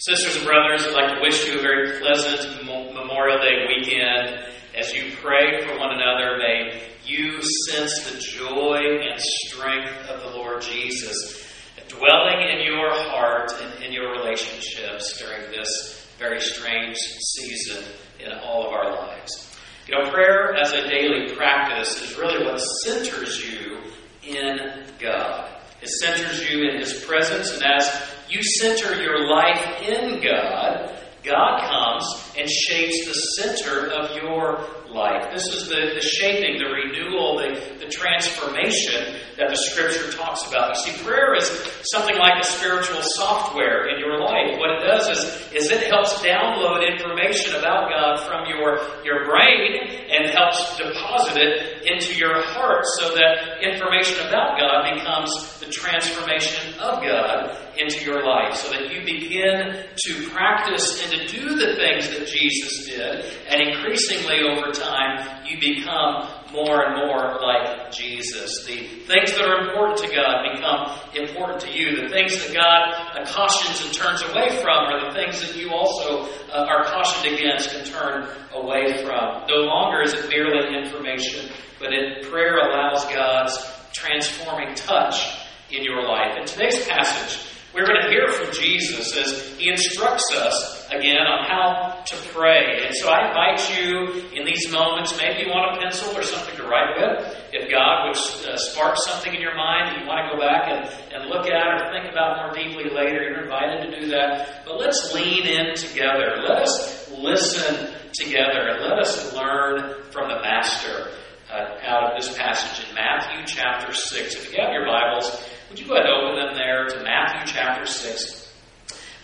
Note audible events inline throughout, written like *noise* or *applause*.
Sisters and brothers, I'd like to wish you a very pleasant Memorial Day weekend. As you pray for one another, may you sense the joy and strength of the Lord Jesus dwelling in your heart and in your relationships during this very strange season in all of our lives. You know, prayer as a daily practice is really what centers you in God. It centers you in His presence, and as you center your life in God, God comes and shapes the center of your life. This is the, the shaping, the renewal, the, the transformation that the Scripture talks about. You see, prayer is something like a spiritual software in your life. What it does is, is it helps download information about God from your, your brain and helps deposit it into your heart so that information about God becomes the transformation of God into your life. So that you begin to practice and to do the things that Jesus did, and increasingly over time, you become more and more like Jesus. The things that are important to God become important to you. The things that God cautions and turns away from are the things that you also uh, are cautioned against and turn away from. No longer is it merely information, but it, prayer allows God's transforming touch in your life. In today's passage, we're going to hear from Jesus as he instructs us again on how to pray. And so I invite you in these moments, maybe you want a pencil or something to write with. If God would uh, spark something in your mind you want to go back and, and look at or think about more deeply later, you're invited to do that. But let's lean in together. Let us listen together and let us learn from the Master uh, out of this passage in Matthew chapter 6. If you have your Bibles, would you go ahead and open them there to Matthew chapter 6?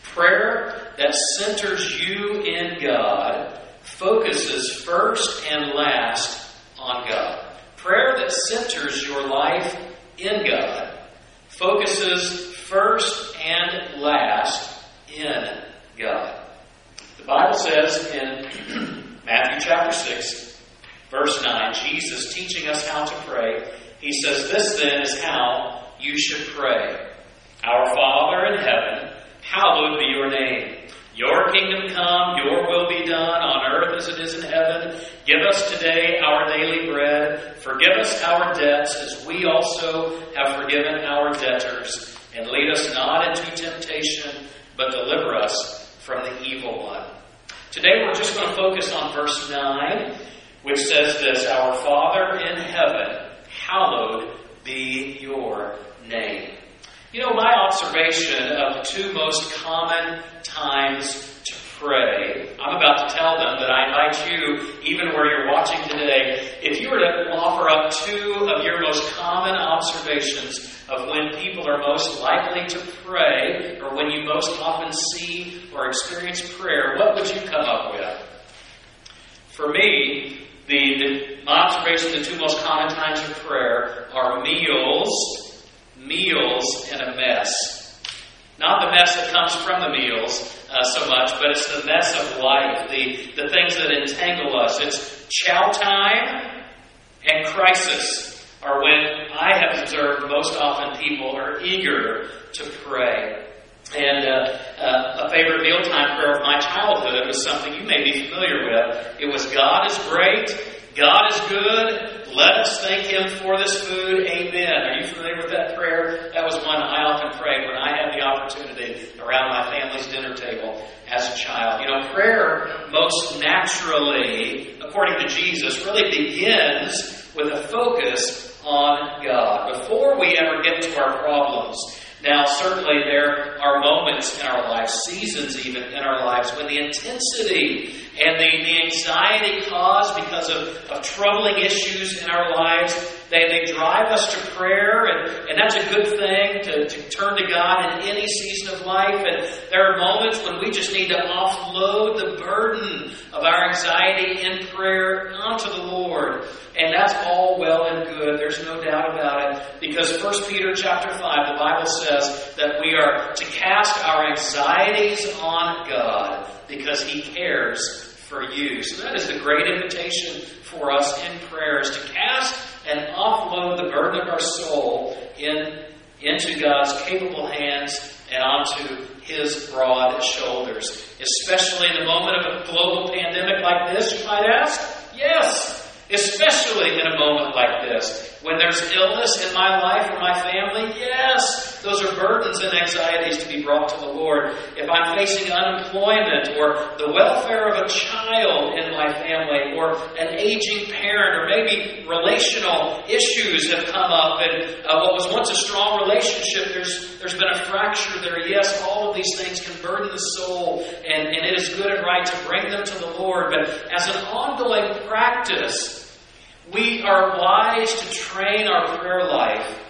Prayer that centers you in God focuses first and last on God. Prayer that centers your life in God focuses first and last in God. The Bible says in *clears throat* Matthew chapter 6, verse 9, Jesus teaching us how to pray, he says, This then is how you should pray. Our Father in heaven, hallowed be your name. Your kingdom come, your will be done on earth as it is in heaven. Give us today our daily bread. Forgive us our debts as we also have forgiven our debtors. And lead us not into temptation, but deliver us from the evil one. Today we're just going to focus on verse 9, which says this Our Father in heaven, hallowed be your name. You know, my observation of the two most common times to pray, I'm about to tell them that I invite you, even where you're watching today, if you were to offer up two of your most common observations of when people are most likely to pray, or when you most often see or experience prayer, what would you come up with? For me, the, the observation, the two most common times of prayer are meals meals in a mess. Not the mess that comes from the meals uh, so much, but it's the mess of life, the, the things that entangle us. It's chow time and crisis are when I have observed most often people are eager to pray. And uh, uh, a favorite mealtime prayer of my childhood was something you may be familiar with. It was God is great, God is good, let us thank Him for this food. Amen. Are you familiar with that prayer? That was one I often prayed when I had the opportunity around my family's dinner table as a child. You know, prayer most naturally, according to Jesus, really begins with a focus on God. Before we ever get to our problems, now, certainly there are moments in our lives, seasons even in our lives, when the intensity and the, the anxiety caused because of, of troubling issues in our lives, they, they drive us to prayer, and, and that's a good thing to, to turn to God in any season of life. And there are moments when we just need to offload the burden of our anxiety in prayer onto the Lord. And that's all well and good. There's no doubt about it. Because 1 Peter chapter 5, the Bible says that we are to cast our anxieties on God because He cares for you. So that is the great invitation for us in prayer is to cast and offload the burden of our soul in, into God's capable hands and onto his broad shoulders. Especially in the moment of a global pandemic like this, you might ask? Yes, especially in a moment like this. When there's illness in my life or my family, yes, those are burdens and anxieties to be brought to the Lord. If I'm facing unemployment or the welfare of a child in my family or an aging parent or maybe relational issues have come up and uh, what was once a strong relationship, there's, there's been a fracture there. Yes, all of these things can burden the soul and, and it is good and right to bring them to the Lord. But as an ongoing practice, we are wise to train our prayer life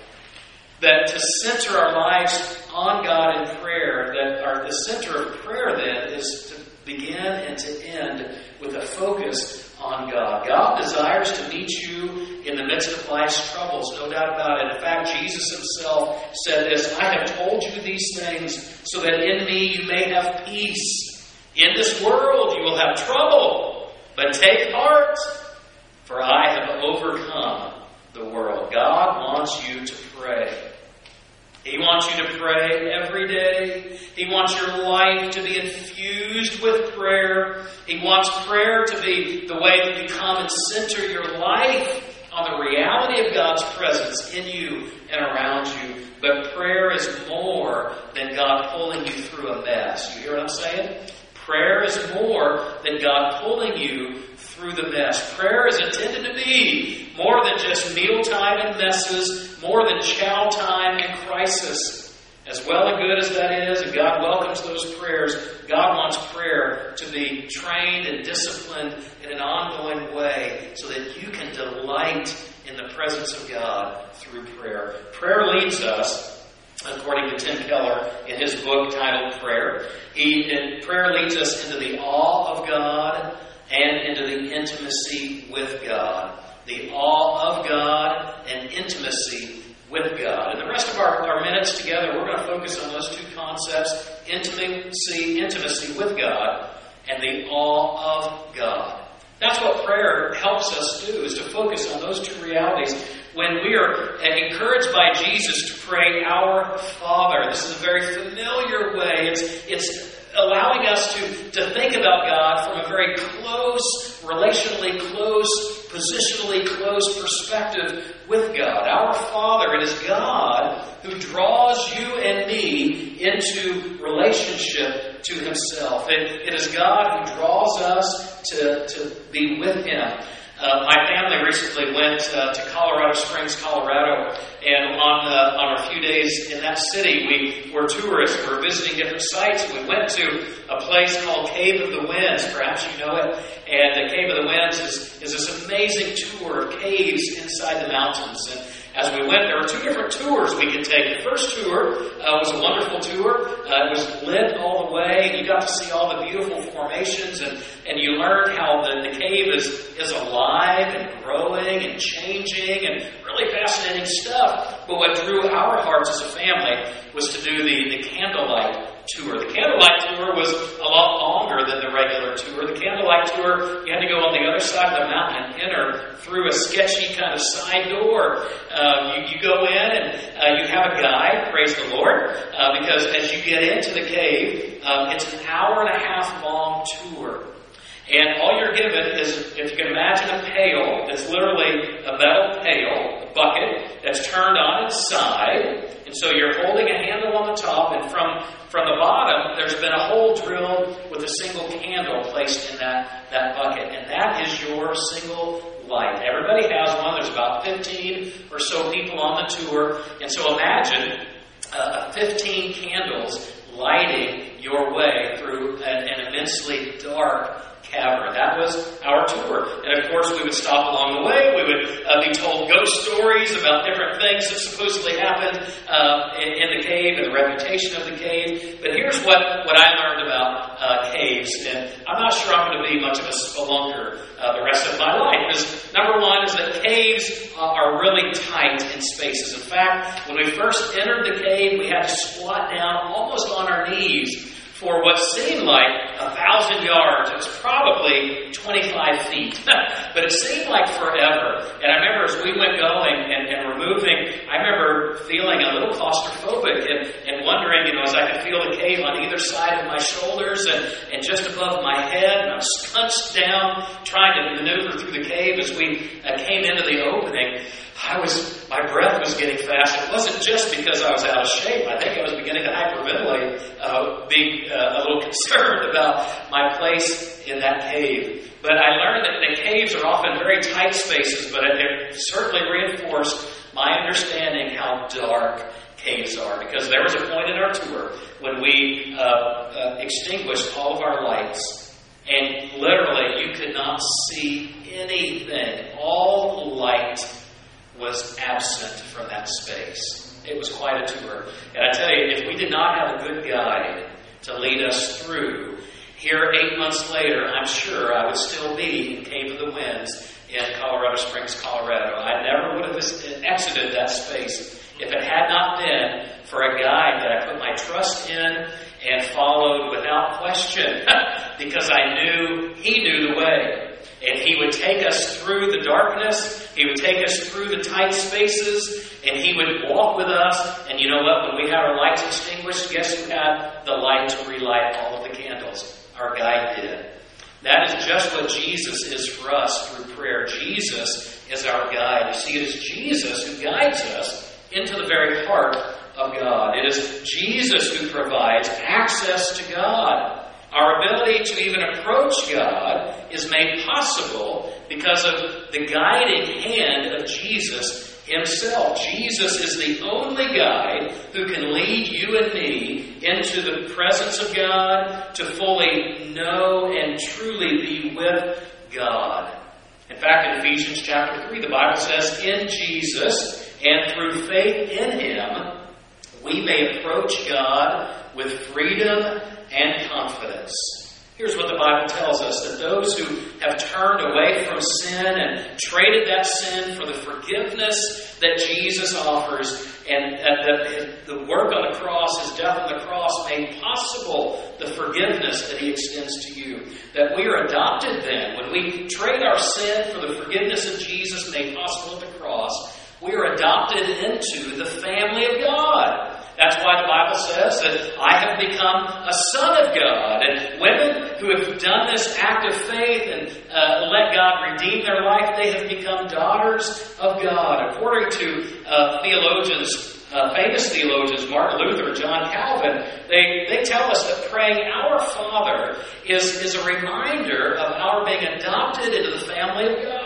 that to center our lives on God in prayer, that our, the center of prayer then is to begin and to end with a focus on God. God desires to meet you in the midst of life's troubles, no doubt about it. In fact, Jesus himself said this I have told you these things so that in me you may have peace. In this world you will have trouble, but take heart. For I have overcome the world. God wants you to pray. He wants you to pray every day. He wants your life to be infused with prayer. He wants prayer to be the way that you come and center your life on the reality of God's presence in you and around you. But prayer is more than God pulling you through a mess. You hear what I'm saying? Prayer is more than God pulling you through the mess. Prayer is intended to be more than just mealtime and messes, more than chow time and crisis. As well and good as that is, and God welcomes those prayers, God wants prayer to be trained and disciplined in an ongoing way so that you can delight in the presence of God through prayer. Prayer leads us, according to Tim Keller in his book titled Prayer, he, prayer leads us into the awe of God and into the intimacy with God. The awe of God and intimacy with God. And the rest of our, our minutes together, we're going to focus on those two concepts intimacy, intimacy with God, and the awe of God. That's what prayer helps us do, is to focus on those two realities. When we are encouraged by Jesus to pray, Our Father, this is a very familiar way. It's, it's allowing us to, to think about God from a very close, relationally close, positionally close perspective with God. Our Father, it is God who draws you and me into relationship to Himself. It, it is God who draws us to, to be with Him. Uh, my family recently went uh, to Colorado Springs, Colorado, and on uh, on a few days in that city, we were tourists. We were visiting different sites. We went to a place called Cave of the Winds. Perhaps you know it. And the Cave of the Winds is, is this amazing tour of caves inside the mountains. And as we went, there were two different tours we could take. The first tour uh, was a wonderful tour. Uh, it was lit all the way, and you got to see all the beautiful formations, and, and you learned how the, the cave is, is alive and growing and changing and really fascinating stuff. But what drew our hearts as a family was to do the, the candlelight tour. The candlelight tour was a lot longer than the regular tour. Tour, you had to go on the other side of the mountain and enter through a sketchy kind of side door. Um, you, you, go in and uh, you have a guide, praise the Lord, uh, because as you get into the cave, um, it's an hour and a half long tour. And all you're given is, if you can imagine a pail, it's literally a metal pail, bucket, that's turned on its side. And so you're holding a handle on the top, and from, from the bottom, there's been a hole drilled with a single candle placed in that, that bucket. And that is your single light. Everybody has one. There's about 15 or so people on the tour. And so imagine uh, 15 candles lighting your way through an, an immensely dark cavern. That was our tour. And of course, we would stop along the way. We would uh, be told ghost stories about different things that supposedly happened uh, in, in, the cave and the reputation of the cave. But here's what, what I learned about uh, caves. And I'm not sure I'm going to be much of a spelunker uh, the rest of my life. Because number one is that caves are really tight in spaces. In fact, when we first entered the cave, we had to squat down almost on our knees for what seemed like a thousand yards. It was probably 25 feet, *laughs* but it seemed like forever. And I remember as we went going and, and were moving, I remember feeling a little claustrophobic and, and wondering, you know, as I could feel the cave on either side of my shoulders and, and just above my head, and I was hunched down trying to maneuver through the cave as we uh, came into the opening. I was, my breath was getting fast. It wasn't just because I was out of shape. I think I was beginning to hyperventilate, uh, being uh, a little *laughs* concerned about my place in that cave. But I learned that the caves are often very tight spaces, but it certainly reinforced my understanding how dark caves are. Because there was a point in our tour when we uh, uh extinguished all of our lights, and literally you could not see anything. All light was absent from that space. It was quite a tour. And I tell you, if we did not have a good guide to lead us through, here eight months later, I'm sure I would still be in Cave of the Winds in Colorado Springs, Colorado. I never would have exited that space if it had not been for a guide that I put my trust in and followed without question *laughs* because I knew he knew the way. And he would take us through the darkness, he would take us through the tight spaces, and he would walk with us. And you know what? When we had our lights extinguished, guess who had the light to relight all of the candles? Our guide did. That is just what Jesus is for us through prayer. Jesus is our guide. You see, it is Jesus who guides us into the very heart of God. It is Jesus who provides access to God. Our ability to even approach God is made possible because of the guiding hand of Jesus himself. Jesus is the only guide who can lead you and me into the presence of God to fully know and truly be with God. In fact, in Ephesians chapter 3, the Bible says, In Jesus and through faith in Him, we may approach God with freedom and confidence. Here's what the Bible tells us that those who have turned away from sin and traded that sin for the forgiveness that Jesus offers, and the, the work on the cross, his death on the cross, made possible the forgiveness that he extends to you. That we are adopted then. When we trade our sin for the forgiveness of Jesus made possible at the cross, we are adopted into the family of God. That's why the Bible says that I have become a son of God. And women who have done this act of faith and uh, let God redeem their life, they have become daughters of God. According to uh, theologians, uh, famous theologians, Martin Luther, John Calvin, they, they tell us that praying Our Father is, is a reminder of our being adopted into the family of God.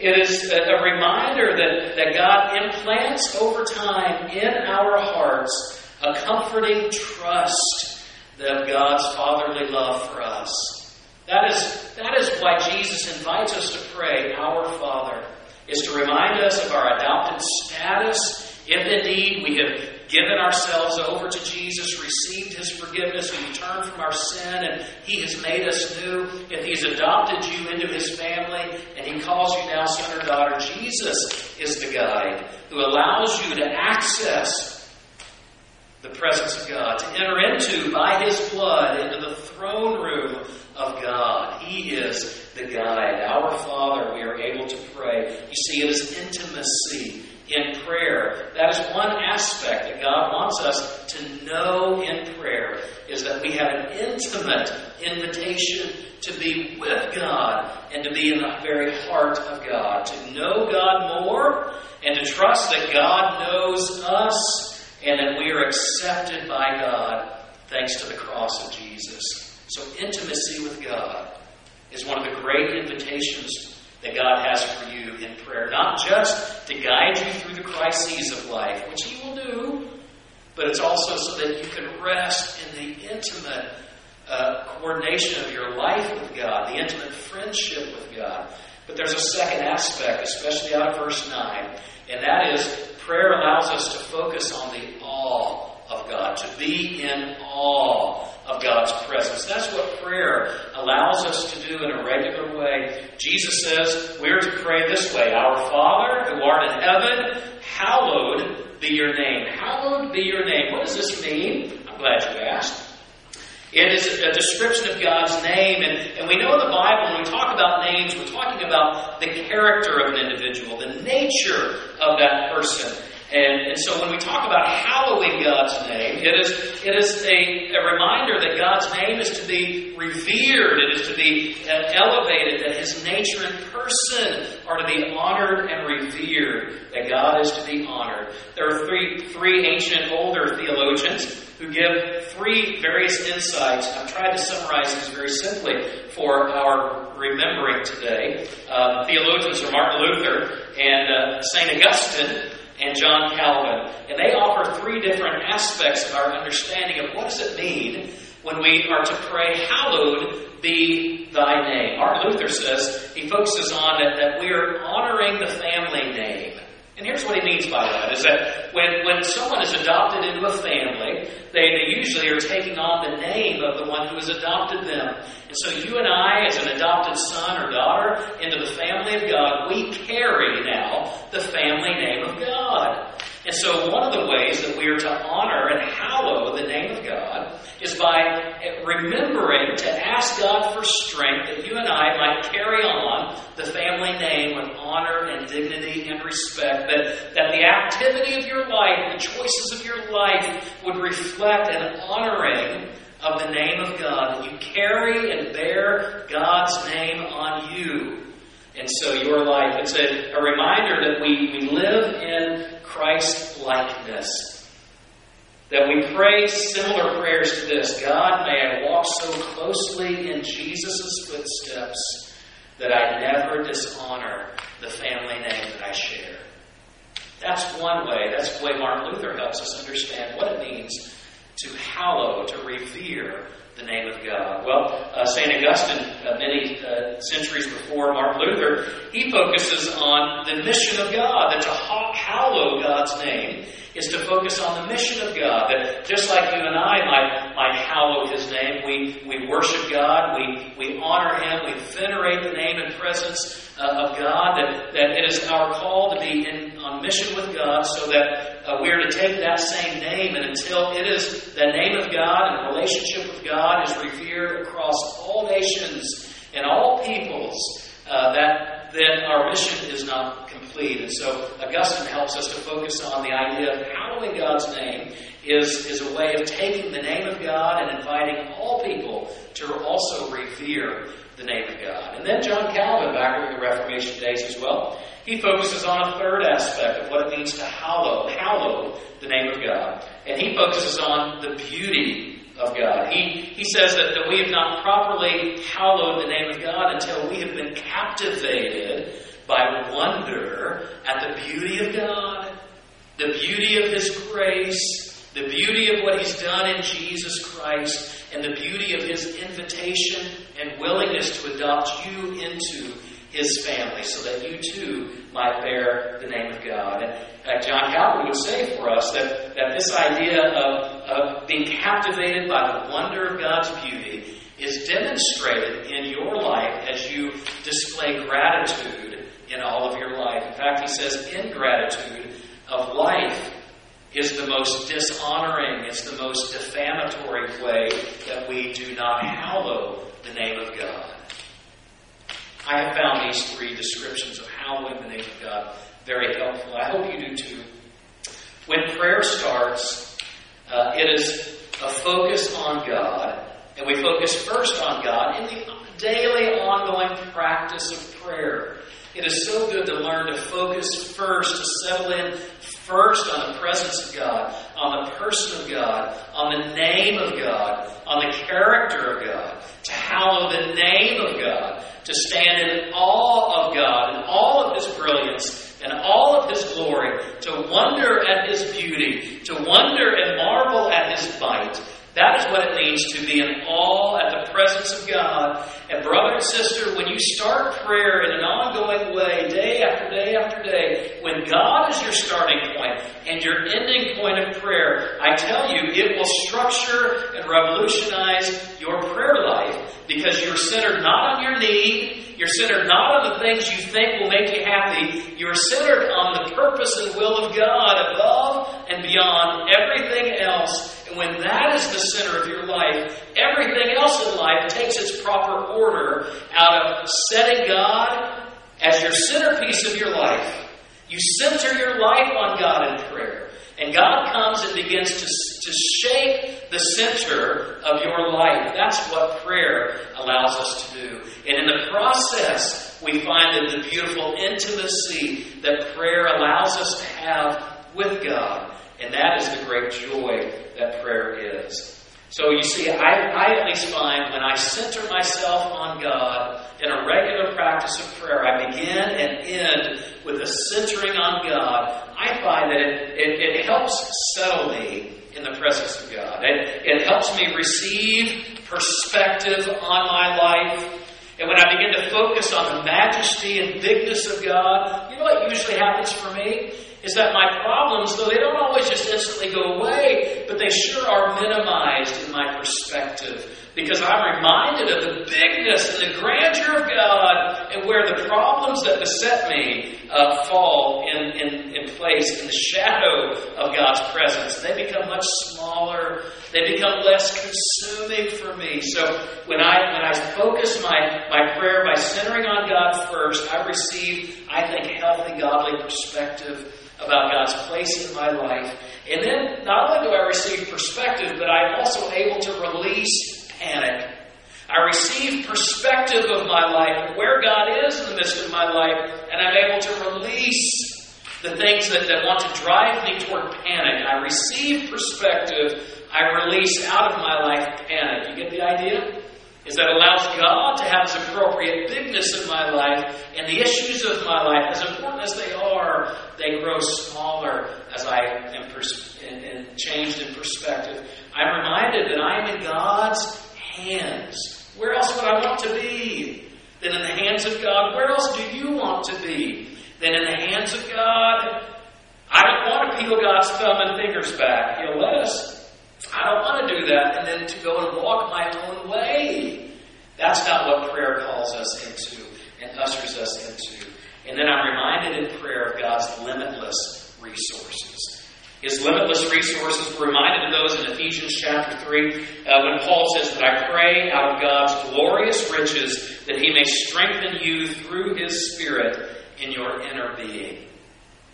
It is a, a reminder that, that God implants over time in our hearts a comforting trust of God's fatherly love for us. That is, that is why Jesus invites us to pray, Our Father, is to remind us of our adopted status, if indeed we have given ourselves over to Jesus, received His forgiveness, we turn from our sin, and He has made us new. If He's adopted you into His family and He calls you now son or daughter, Jesus is the guide who allows you to access the presence of God, to enter into by His blood into the throne room of God. He is the guide. Our Father, we are able to pray. You see, it is intimacy in prayer. That is one aspect that God wants us to know in prayer is that we have an intimate invitation to be with God and to be in the very heart of God, to know God more and to trust that God knows us and that we are accepted by God thanks to the cross of Jesus. So intimacy with God is one of the great invitations that God has for you in prayer. Not just to guide you through the crises of life, which He will do, but it's also so that you can rest in the intimate uh, coordination of your life with God, the intimate friendship with God. But there's a second aspect, especially out of verse 9, and that is prayer allows us to focus on the awe of God, to be in awe of God's presence. That's what prayer allows us to do in a regular way. Jesus says we're to pray this way Our Father, who art in heaven, hallowed be your name. Hallowed be your name. What does this mean? I'm glad you asked. It is a description of God's name. And, and we know in the Bible, when we talk about names, we're talking about the character of an individual, the nature of that person. And, and so when we talk about hallowing God's name, it is, it is a, a reminder that God's name is to be revered, it is to be uh, elevated, that His nature and person are to be honored and revered, that God is to be honored. There are three, three ancient older theologians who give three various insights. I've tried to summarize these very simply for our remembering today. Uh, theologians are Martin Luther and uh, St. Augustine and John Calvin. And they offer three different aspects of our understanding of what does it mean when we are to pray, Hallowed be thy name. Martin Luther says, he focuses on that, that we are honoring the family name. And here's what he means by that is that when, when someone is adopted into a family, they, they usually are taking on the name of the one who has adopted them. And so you and I, as an adopted son or daughter into the family of God, we carry now the family name of God. And so, one of the ways that we are to honor and hallow the name of God is by remembering to ask God for strength that you and I might carry on the family name with honor and dignity and respect. That, that the activity of your life, the choices of your life, would reflect an honoring of the name of God, that you carry and bear God's name on you. And so, your life, it's a, a reminder that we, we live in Christ likeness. That we pray similar prayers to this God, may I walk so closely in Jesus' footsteps that I never dishonor the family name that I share. That's one way. That's the way Martin Luther helps us understand what it means to hallow, to revere the name of God. Well, uh, St. Augustine, uh, many uh, centuries before Martin Luther, he focuses on the mission of God, that to hallow God's name is to focus on the mission of God. That just like you hallow His name, we, we worship God, we, we honor Him, we venerate the name and presence uh, of God, that, that it is our call to be in, on mission with God so that uh, we are to take that same name, and until it is the name of God and relationship with God is revered across all nations and all peoples, uh, that then our mission is not complete. And so Augustine helps us to focus on the idea of hallowing God's name is, is a way of taking the name of God and inviting all people to also revere the name of God. And then John Calvin, back in the Reformation days as well, he focuses on a third aspect of what it means to hallow, hallow the name of God. And he focuses on the beauty of God. He, he says that, that we have not properly hallowed the name of God until we have been captivated by wonder at the beauty of God, the beauty of His grace, the beauty of what He's done in Jesus Christ, and the beauty of His invitation and willingness to adopt you into His family so that you too might bear the name of God. And uh, John Calvin would say for us that, that this idea of, of being captivated by the wonder of God's beauty is demonstrated in your life as you display gratitude in all of your life. In fact, he says ingratitude of life is the most dishonoring, it's the most defamatory way that we do not hallow the name of God. I have found these three descriptions of hallowing the name of God very helpful. I hope you do too. When prayer starts, uh, it is a focus on God, and we focus first on God in the daily, ongoing practice of prayer. It is so good to learn to focus first, to settle in first on the presence of God, on the person of God, on the name of God, on the character of God, to hallow the name of God, to stand in awe of God and all of His brilliance and all of His glory, to wonder at His beauty, to wonder and marvel at His might that is what it means to be in awe at the presence of God. And, brother and sister, when you start prayer in an ongoing way, day after day after day, when God is your starting point and your ending point of prayer, I tell you, it will structure and revolutionize your prayer life because you're centered not on your need, you're centered not on the things you think will make you happy, you're centered on the purpose and will of God above and beyond everything else And when that is the center of your life, everything else in life takes its proper order out of setting God as your centerpiece of your life. You center your life on God in prayer. And God comes and begins to, to shape the center of your life. That's what prayer allows us to do. And in the process, we find that the beautiful intimacy that prayer allows us to have with God. And that is the great joy that prayer is. So you see, I, I at least find when I center myself on God in a regular practice of prayer, I begin and end with a centering on God. I find that it, it, it helps settle me in the presence of God. It, it helps me receive perspective on my life. And when I begin to focus on the majesty and bigness of God, you know what usually happens for me? Is that my problems, though they don't always just instantly go away, but they sure are minimized in my perspective. Because I'm reminded of the bigness and the grandeur of God and where the problems that beset me uh, fall in, in, in place in the shadow of God's presence. They become much smaller. They become less consuming for me. So when I when I focus my, my prayer by centering on God first, I receive, I think, healthy, godly perspective about God's place in my life. And then not only do I receive perspective, but I'm also able to release panic. I receive perspective of my life, where God is in the midst of my life, and I'm able to release the things that, that want to drive me toward panic. I receive perspective, I release out of my life panic. You get the idea? is that allows God to have His appropriate bigness in my life, and the issues of my life, as important as they are, they grow smaller as I am pers- in, in changed in perspective. I'm reminded that I am in God's hands. Where else would I want to be than in the hands of God? Where else do you want to be than in the hands of God? I don't want to peel God's thumb and fingers back. He'll let us. I don't want to do that and then to go and walk my own way. That's not what prayer calls us into and ushers us into. And then I'm reminded in prayer of God's limitless resources. His limitless resources, we're reminded of those in Ephesians chapter 3, uh, when Paul says that I pray out of God's glorious riches that he may strengthen you through his Spirit in your inner being.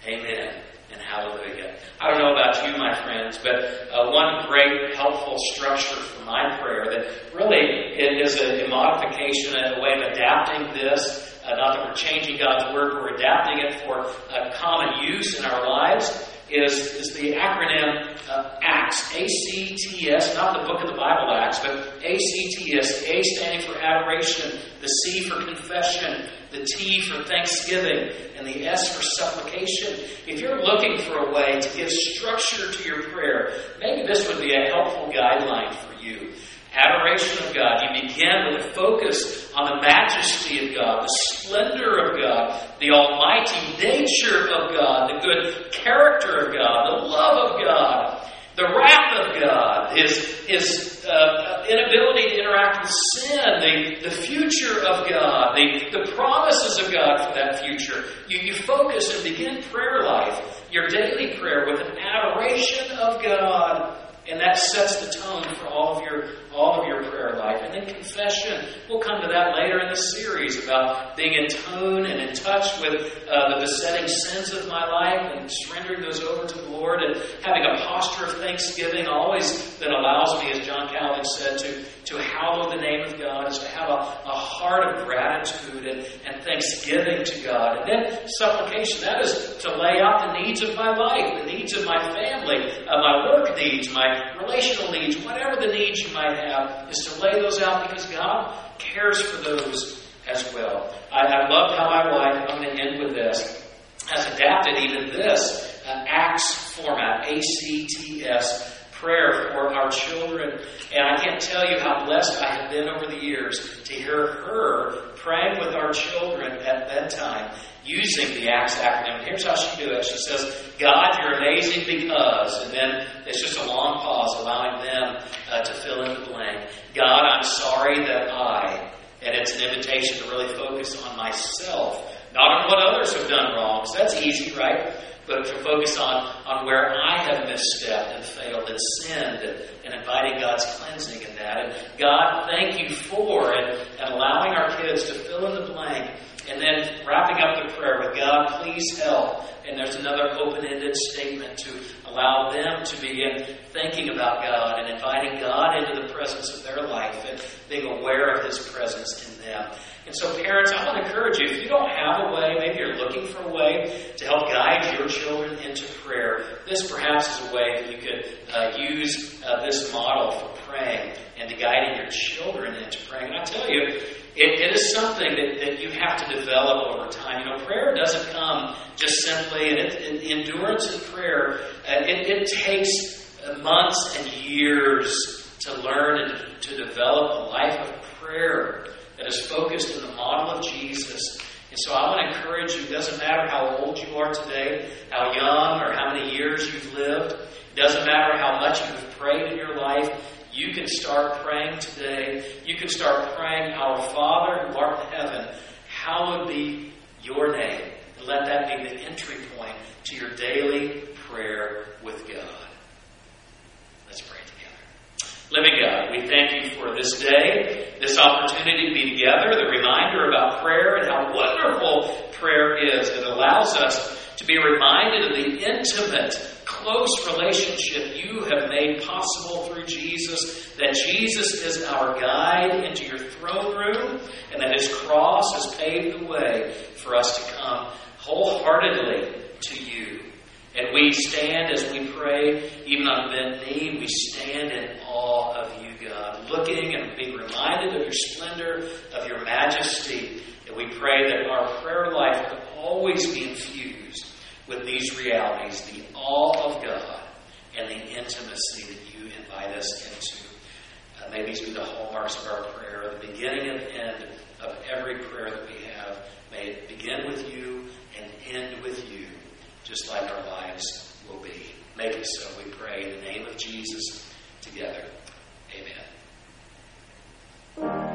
Amen and hallelujah. I don't know about you, my friends, but uh, one great helpful structure for my prayer that really is a, a modification, a way of adapting this. Uh, not that we're changing God's word, we're adapting it for uh, common use in our lives. Is, is the acronym uh, ACTS, A-C-T-S, not the book of the Bible Acts, but A-C-T-S, A standing for adoration, the C for confession, the T for thanksgiving, and the S for supplication. If you're looking for a way to give structure to your prayer, maybe this would be a helpful guideline for you. Adoration of God. You begin with a focus on the majesty of God, the splendor of God, the almighty nature of God, the good character of God, the love of God the wrath of God, his, his uh, inability to interact with sin, the, the future of God, the, the promises of God for that future. You, you focus and begin prayer life, your daily prayer, with an adoration of God. And that sets the tone for all of your all of your prayer life. And then confession. We'll come to that later in the series about being in tune and in touch with uh, the besetting sins of my life and surrendering those over to the Lord and having a posture of thanksgiving always that allows me, as John Calvin said, to, to hallow the name of God, is to have a, a heart of gratitude and, and thanksgiving to God. And then supplication, that is to lay out the needs of my life, the needs of my family, uh, my work needs, my relational needs, whatever the needs you might have, is to lay those out because God cares for those as well. I, I love how my wife, I'm going to end with this, has adapted even this uh, ACTS format, A C T S, prayer for our children. And I can't tell you how blessed I have been over the years to hear her praying with our children at bedtime using the ACTS acronym. Here's how she do it. She says, God, you're amazing because, and then it's just a long pause, allowing them uh, to fill in the blank. God, I'm sorry that I, and it's an invitation to really focus on myself, not on what others have done wrong, So that's easy, right? but to focus on, on where I have misstepped and failed and sinned and inviting God's cleansing in that. And God, thank you for and, and allowing our kids to fill in the blank. And then wrapping up the prayer with God, please help. And there's another open ended statement to allow them to begin thinking about God and inviting God into the presence of their life and being aware of His presence in them. And so, parents, I want to encourage you if you don't have a way, maybe you're looking for a way to help guide your children into prayer, this perhaps is a way that you could uh, use uh, this model for praying and to guiding your children into praying. And I tell you, it, it is something that, that you have to develop over time. You know, prayer doesn't come just simply, and it, endurance in prayer, uh, it, it takes months and years to learn and to develop a life of prayer that is focused on the model of Jesus. And so I want to encourage you, it doesn't matter how old you are today, how young or how many years you've lived, it doesn't matter how much you've prayed in your life, you can start praying today. You can start praying, Our Father who art in heaven, hallowed be your name. And let that be the entry point to your daily prayer with God. Let's pray together. Living God, we thank you for this day, this opportunity to be together, the reminder about prayer and how wonderful prayer is. It allows us to be reminded of the intimate, close relationship you have made possible through Jesus, that Jesus is our guide into your throne room, and that his cross has paved the way for us to come wholeheartedly to you. And we stand as we pray, even on bent knee, we stand in awe of you, God, looking and being reminded of your splendor, of your majesty. And we pray that our prayer life would always be infused with these realities the awe of God and the intimacy that you invite us into. Uh, may these be the hallmarks of our prayer, the beginning and end of every prayer that we have. May it begin with you and end with you, just like our lives will be. Make it so, we pray, in the name of Jesus together. Amen.